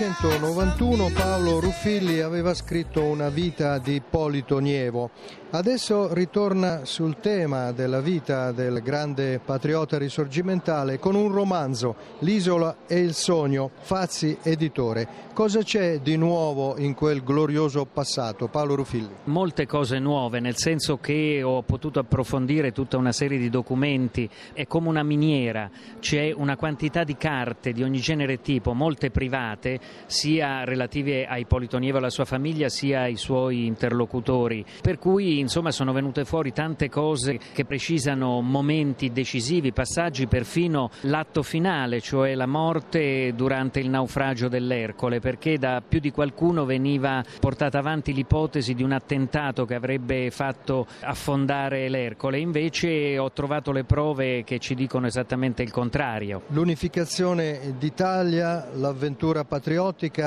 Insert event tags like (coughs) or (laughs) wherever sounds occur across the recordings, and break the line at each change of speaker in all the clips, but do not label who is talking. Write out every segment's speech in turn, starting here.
1991 Paolo Ruffilli aveva scritto una vita di Ippolito Nievo. Adesso ritorna sul tema della vita del grande patriota risorgimentale con un romanzo, L'isola e il sogno, Fazzi editore. Cosa c'è di nuovo in quel glorioso passato, Paolo Ruffilli?
Molte cose nuove, nel senso che ho potuto approfondire tutta una serie di documenti, è come una miniera, c'è una quantità di carte di ogni genere e tipo, molte private, sia relative a Ippolito Nievo e alla sua famiglia, sia ai suoi interlocutori. Per cui insomma sono venute fuori tante cose che precisano momenti decisivi, passaggi, perfino l'atto finale, cioè la morte durante il naufragio dell'Ercole, perché da più di qualcuno veniva portata avanti l'ipotesi di un attentato che avrebbe fatto affondare l'Ercole, invece ho trovato le prove che ci dicono esattamente il contrario.
L'unificazione d'Italia, l'avventura patriottica,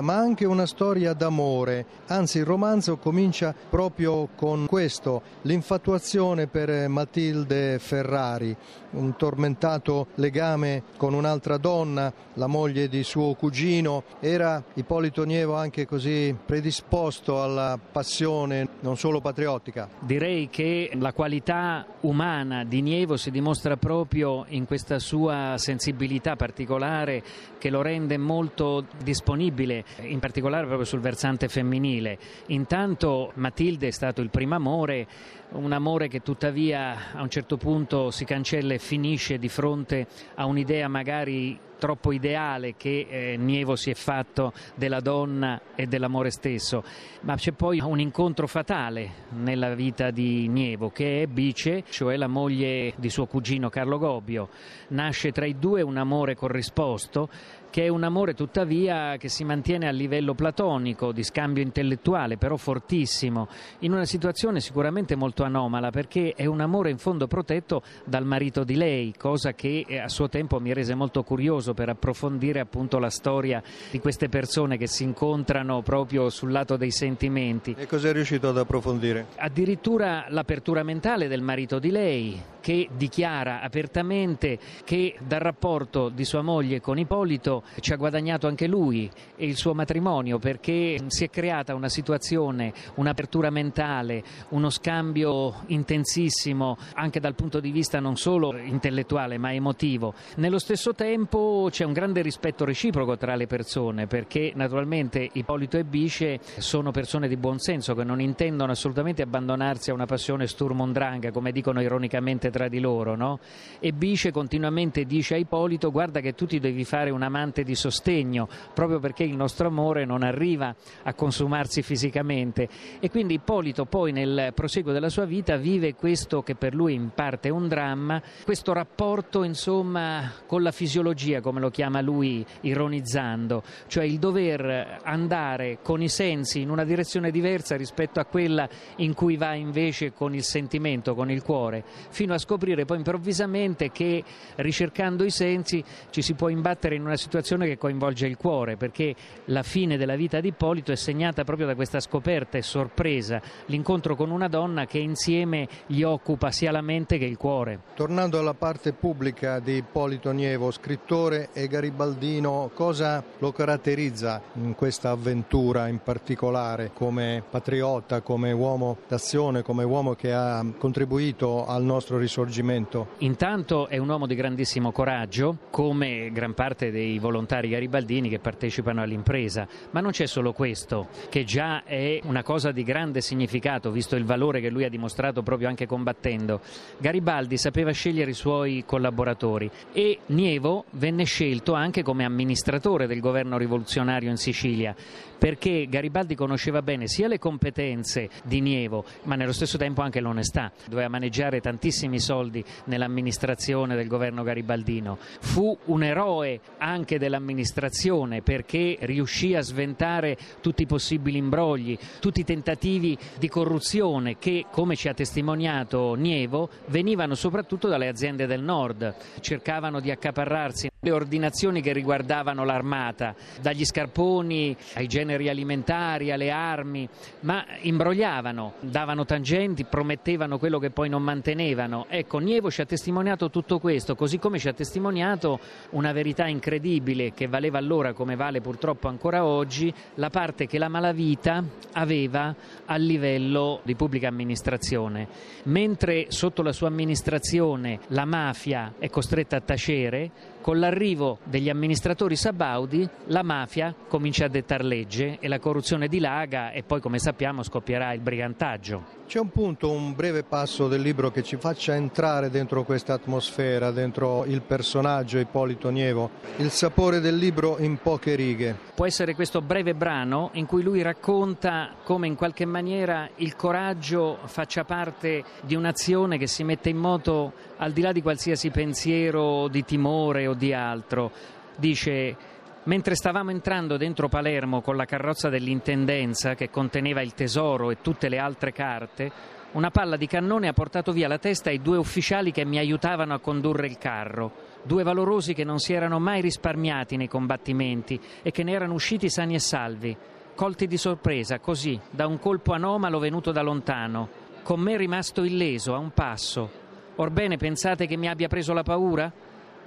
ma anche una storia d'amore. Anzi, il romanzo comincia proprio con questo, l'infatuazione per Matilde Ferrari, un tormentato legame con un'altra donna, la moglie di suo cugino. Era Ippolito Nievo anche così predisposto alla passione non solo patriottica?
Direi che la qualità umana di Nievo si dimostra proprio in questa sua sensibilità particolare che lo rende molto disponibile, in particolare proprio sul versante femminile. Intanto Matilde è stato il primo amore, un amore che tuttavia a un certo punto si cancella e finisce di fronte a un'idea magari troppo ideale che eh, Nievo si è fatto della donna e dell'amore stesso, ma c'è poi un incontro fatale nella vita di Nievo che è Bice, cioè la moglie di suo cugino Carlo Gobbio. Nasce tra i due un amore corrisposto che è un amore tuttavia che si mantiene a livello platonico, di scambio intellettuale, però fortissimo, in una situazione sicuramente molto anomala perché è un amore in fondo protetto dal marito di lei, cosa che eh, a suo tempo mi rese molto curioso per approfondire appunto la storia di queste persone che si incontrano proprio sul lato dei sentimenti.
E cosa è riuscito ad approfondire?
Addirittura l'apertura mentale del marito di lei, che dichiara apertamente che dal rapporto di sua moglie con Ippolito ci ha guadagnato anche lui e il suo matrimonio perché si è creata una situazione, un'apertura mentale, uno scambio intensissimo anche dal punto di vista non solo intellettuale ma emotivo. Nello stesso tempo c'è un grande rispetto reciproco tra le persone perché naturalmente Ippolito e Bice sono persone di buon senso che non intendono assolutamente abbandonarsi a una passione sturmondrang come dicono ironicamente tra di loro, no? E Bice continuamente dice a Ippolito guarda che tu ti devi fare un amante di sostegno, proprio perché il nostro amore non arriva a consumarsi fisicamente. E quindi Ippolito poi nel proseguo della sua vita vive questo che per lui in parte è un dramma, questo rapporto insomma con la fisiologia, come lo chiama lui ironizzando, cioè il dover andare con i sensi in una direzione diversa rispetto a quella in cui va invece con il sentimento, con il cuore, fino a scoprire poi improvvisamente che ricercando i sensi ci si può imbattere in una situazione che coinvolge il cuore, perché la fine della vita di Ippolito è segnata proprio da questa scoperta e sorpresa, l'incontro con una donna che insieme gli occupa sia la mente che il cuore.
Tornando alla parte pubblica di Ippolito Nievo, scrittore e garibaldino, cosa lo caratterizza in questa avventura in particolare come patriota, come uomo d'azione, come uomo che ha contribuito al nostro risorgimento?
Intanto è un uomo di grandissimo coraggio, come gran parte dei volontari garibaldini che partecipano all'impresa, ma non c'è solo questo, che già è una cosa di grande significato, visto il valore che lui ha dimostrato proprio anche combattendo. Garibaldi sapeva scegliere i suoi collaboratori e Nievo venne scelto anche come amministratore del governo rivoluzionario in Sicilia, perché Garibaldi conosceva bene sia le competenze di Nievo, ma nello stesso tempo anche l'onestà. Doveva maneggiare tantissimi tantissimi soldi nell'amministrazione del governo garibaldino. Fu un eroe anche dell'amministrazione perché riuscì a sventare tutti i possibili imbrogli, tutti i tentativi di corruzione che, come ci ha testimoniato Nievo, venivano soprattutto dalle aziende del nord, cercavano di accaparrarsi le ordinazioni che riguardavano l'armata, dagli scarponi ai generi alimentari, alle armi, ma imbrogliavano, davano tangenti, promettevano quello che poi non mantenevano. Ecco, Nievo ci ha testimoniato tutto questo, così come ci ha testimoniato una verità incredibile che valeva allora come vale purtroppo ancora oggi, la parte che la malavita aveva a livello di pubblica amministrazione. Mentre sotto la sua amministrazione la mafia è costretta a tacere, con l'arrivo degli amministratori sabaudi la mafia comincia a dettar legge e la corruzione dilaga e poi come sappiamo scoppierà il brigantaggio.
C'è un punto, un breve passo del libro che ci faccia entrare dentro questa atmosfera, dentro il personaggio Ippolito Nievo, il sapore del libro in poche righe.
Può essere questo breve brano in cui lui racconta come in qualche maniera il coraggio faccia parte di un'azione che si mette in moto al di là di qualsiasi pensiero di timore o di altro. Dice Mentre stavamo entrando dentro Palermo con la carrozza dell'intendenza che conteneva il tesoro e tutte le altre carte, una palla di cannone ha portato via la testa ai due ufficiali che mi aiutavano a condurre il carro, due valorosi che non si erano mai risparmiati nei combattimenti e che ne erano usciti sani e salvi, colti di sorpresa, così, da un colpo anomalo venuto da lontano, con me rimasto illeso a un passo. Orbene, pensate che mi abbia preso la paura?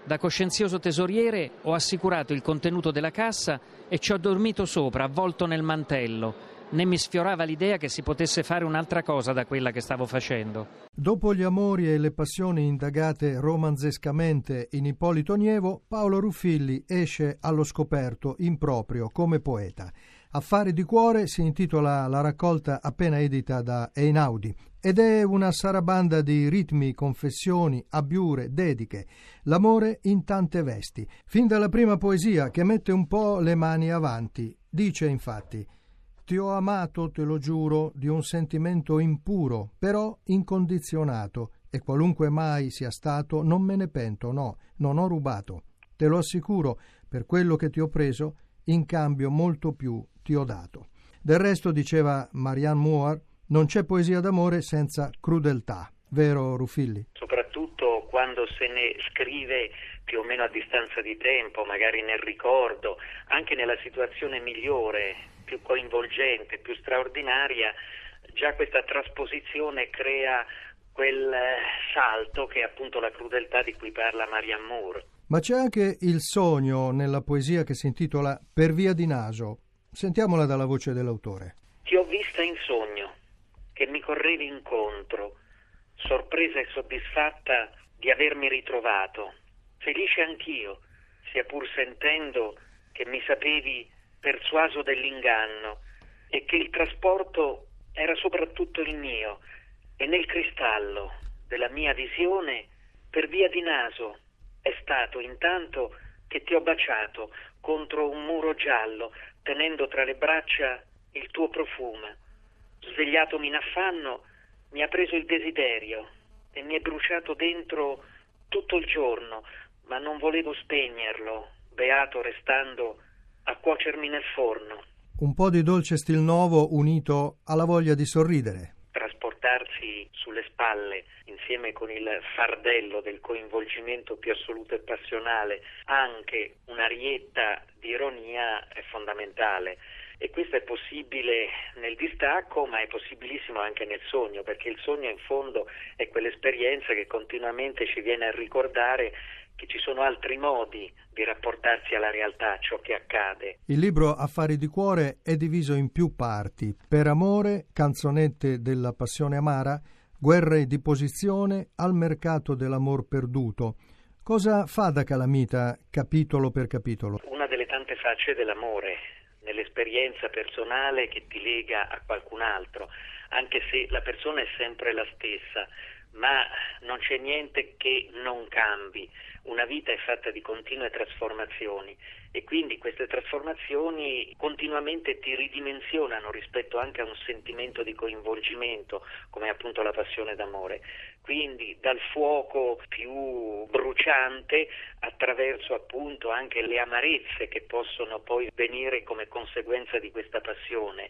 Da coscienzioso tesoriere ho assicurato il contenuto della cassa e ci ho dormito sopra, avvolto nel mantello. Né mi sfiorava l'idea che si potesse fare un'altra cosa da quella che stavo facendo.
Dopo gli amori e le passioni indagate romanzescamente in Ippolito Nievo, Paolo Ruffilli esce allo scoperto in proprio come poeta. Affari di cuore si intitola la raccolta appena edita da Einaudi ed è una sarabanda di ritmi, confessioni, abbiure, dediche, l'amore in tante vesti, fin dalla prima poesia che mette un po' le mani avanti. Dice infatti ti ho amato, te lo giuro, di un sentimento impuro, però incondizionato, e qualunque mai sia stato, non me ne pento, no, non ho rubato. Te lo assicuro, per quello che ti ho preso, in cambio molto più ti ho dato. Del resto, diceva Marianne Moore, non c'è poesia d'amore senza crudeltà, vero Ruffilli?
Soprattutto quando se ne scrive più o meno a distanza di tempo, magari nel ricordo, anche nella situazione migliore, più coinvolgente, più straordinaria, già questa trasposizione crea quel eh, salto che è appunto la crudeltà di cui parla Marianne Moore.
Ma c'è anche il sogno nella poesia che si intitola Per via di naso. Sentiamola dalla voce dell'autore.
Ti ho vista in sogno che mi correvi incontro, sorpresa e soddisfatta di avermi ritrovato, felice anch'io, sia pur sentendo che mi sapevi persuaso dell'inganno e che il trasporto era soprattutto il mio e nel cristallo della mia visione per via di naso è stato intanto che ti ho baciato contro un muro giallo tenendo tra le braccia il tuo profumo. Svegliatomi in affanno, mi ha preso il desiderio e mi è bruciato dentro tutto il giorno, ma non volevo spegnerlo, beato restando a cuocermi nel forno.
Un po' di dolce stil nuovo unito alla voglia di sorridere.
Trasportarsi sulle spalle insieme con il fardello del coinvolgimento più assoluto e passionale anche un'arietta di ironia è fondamentale e questo è possibile nel distacco ma è possibilissimo anche nel sogno perché il sogno in fondo è quell'esperienza che continuamente ci viene a ricordare che ci sono altri modi di rapportarsi alla realtà, ciò che accade.
Il libro Affari di cuore è diviso in più parti, per amore, canzonette della passione amara, guerre di posizione, al mercato dell'amor perduto. Cosa fa da calamita capitolo per capitolo?
Una delle tante facce dell'amore, nell'esperienza personale che ti lega a qualcun altro, anche se la persona è sempre la stessa, ma non c'è niente che non cambi. Una vita è fatta di continue trasformazioni e quindi queste trasformazioni continuamente ti ridimensionano rispetto anche a un sentimento di coinvolgimento come appunto la passione d'amore. Quindi dal fuoco più bruciante attraverso appunto anche le amarezze che possono poi venire come conseguenza di questa passione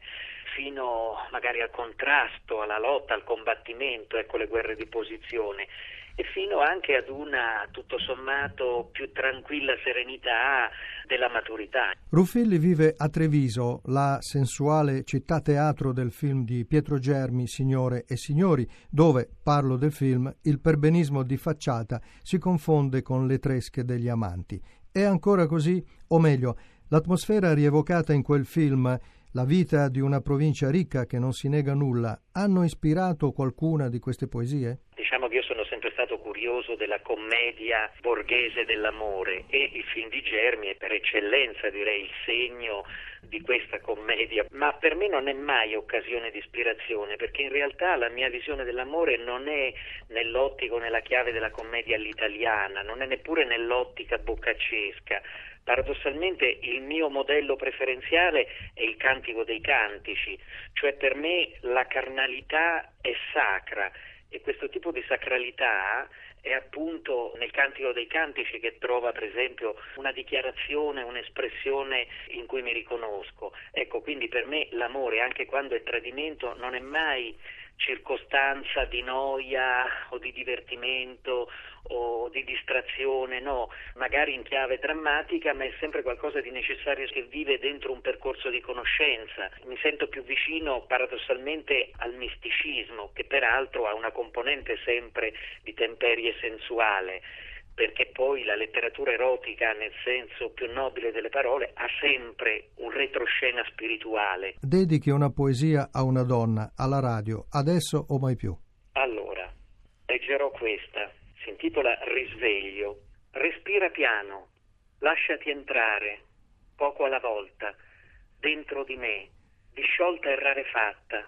fino magari al contrasto, alla lotta, al combattimento, ecco le guerre di posizione e fino anche ad una tutto sommato più tranquilla serenità della maturità.
Ruffilli vive a Treviso, la sensuale città teatro del film di Pietro Germi, Signore e Signori, dove, parlo del film, il perbenismo di facciata si confonde con le tresche degli amanti. È ancora così? O meglio, l'atmosfera rievocata in quel film la vita di una provincia ricca che non si nega nulla, hanno ispirato qualcuna di queste poesie?
Che io sono sempre stato curioso della commedia borghese dell'amore e il film di Germi è per eccellenza direi il segno di questa commedia, ma per me non è mai occasione di ispirazione perché in realtà la mia visione dell'amore non è nell'ottica o nella chiave della commedia all'italiana, non è neppure nell'ottica boccaccesca Paradossalmente il mio modello preferenziale è il cantico dei cantici, cioè per me la carnalità è sacra e questo tipo di sacralità è appunto nel Cantico dei Cantici che trova per esempio una dichiarazione, un'espressione in cui mi riconosco. Ecco, quindi per me l'amore, anche quando è tradimento, non è mai circostanza di noia o di divertimento o di distrazione, no, magari in chiave drammatica, ma è sempre qualcosa di necessario che vive dentro un percorso di conoscenza. Mi sento più vicino paradossalmente al misticismo, che peraltro ha una componente sempre di temperie sensuale perché poi la letteratura erotica, nel senso più nobile delle parole, ha sempre un retroscena spirituale.
Dedichi una poesia a una donna, alla radio, adesso o mai più?
Allora, leggerò questa, si intitola Risveglio. Respira piano, lasciati entrare, poco alla volta, dentro di me, disciolta e rarefatta,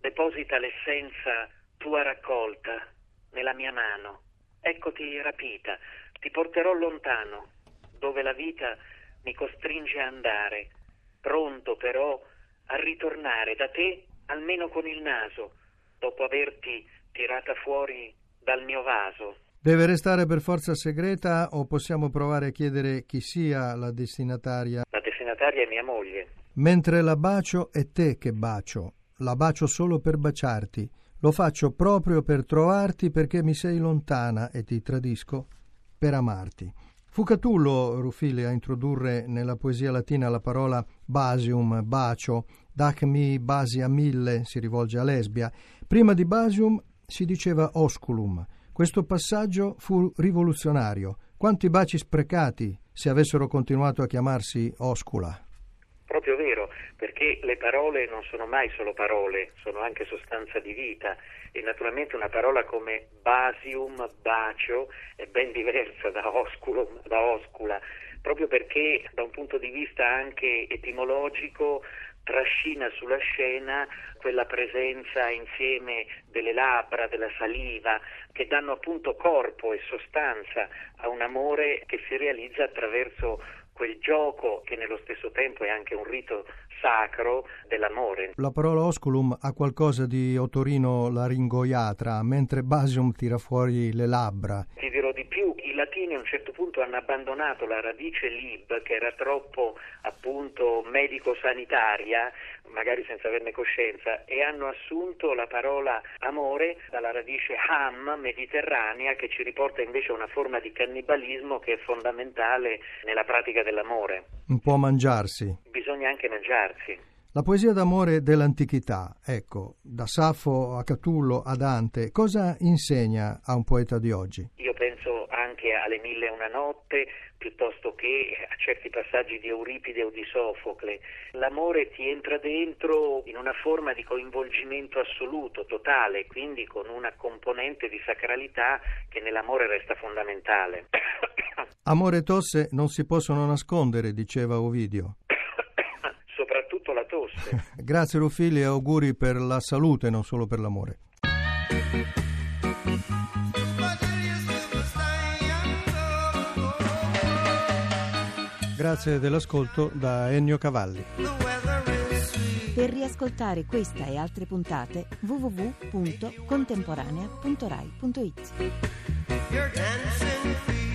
deposita l'essenza tua raccolta nella mia mano Eccoti rapita, ti porterò lontano, dove la vita mi costringe a andare, pronto però a ritornare da te almeno con il naso, dopo averti tirata fuori dal mio vaso.
Deve restare per forza segreta o possiamo provare a chiedere chi sia la destinataria?
La destinataria è mia moglie.
Mentre la bacio è te che bacio, la bacio solo per baciarti lo faccio proprio per trovarti perché mi sei lontana e ti tradisco per amarti. Fu Catullo, Ruffili, a introdurre nella poesia latina la parola basium, bacio, dac mi basia mille, si rivolge a lesbia. Prima di basium si diceva osculum. Questo passaggio fu rivoluzionario. Quanti baci sprecati se avessero continuato a chiamarsi oscula?
Proprio vero, perché le parole non sono mai solo parole, sono anche sostanza di vita. E naturalmente una parola come basium, bacio, è ben diversa da osculum, da oscula, proprio perché da un punto di vista anche etimologico trascina sulla scena quella presenza insieme delle labbra, della saliva, che danno appunto corpo e sostanza a un amore che si realizza attraverso quel gioco che nello stesso tempo è anche un rito sacro dell'amore.
La parola osculum ha qualcosa di otorino laringoiatra, mentre basium tira fuori le labbra.
Ti dirò di più, i latini a un certo punto hanno abbandonato la radice lib, che era troppo appunto medico-sanitaria, magari senza averne coscienza, e hanno assunto la parola amore dalla radice ham, mediterranea, che ci riporta invece a una forma di cannibalismo che è fondamentale nella pratica dell'amore.
Un po' mangiarsi.
Bisogna anche mangiarsi.
La poesia d'amore dell'antichità, ecco, da Saffo a Catullo a Dante, cosa insegna a un poeta di oggi?
Io penso anche alle Mille e una notte, piuttosto che a certi passaggi di Euripide o di Sofocle. L'amore ti entra dentro in una forma di coinvolgimento assoluto, totale, quindi con una componente di sacralità che nell'amore resta fondamentale. (coughs)
Amore e tosse non si possono nascondere, diceva Ovidio
soprattutto la tosse. (laughs)
Grazie Ruffilli e auguri per la salute, non solo per l'amore. Grazie dell'ascolto da Ennio Cavalli.
Per riascoltare questa e altre puntate www.contemporanea.rai.it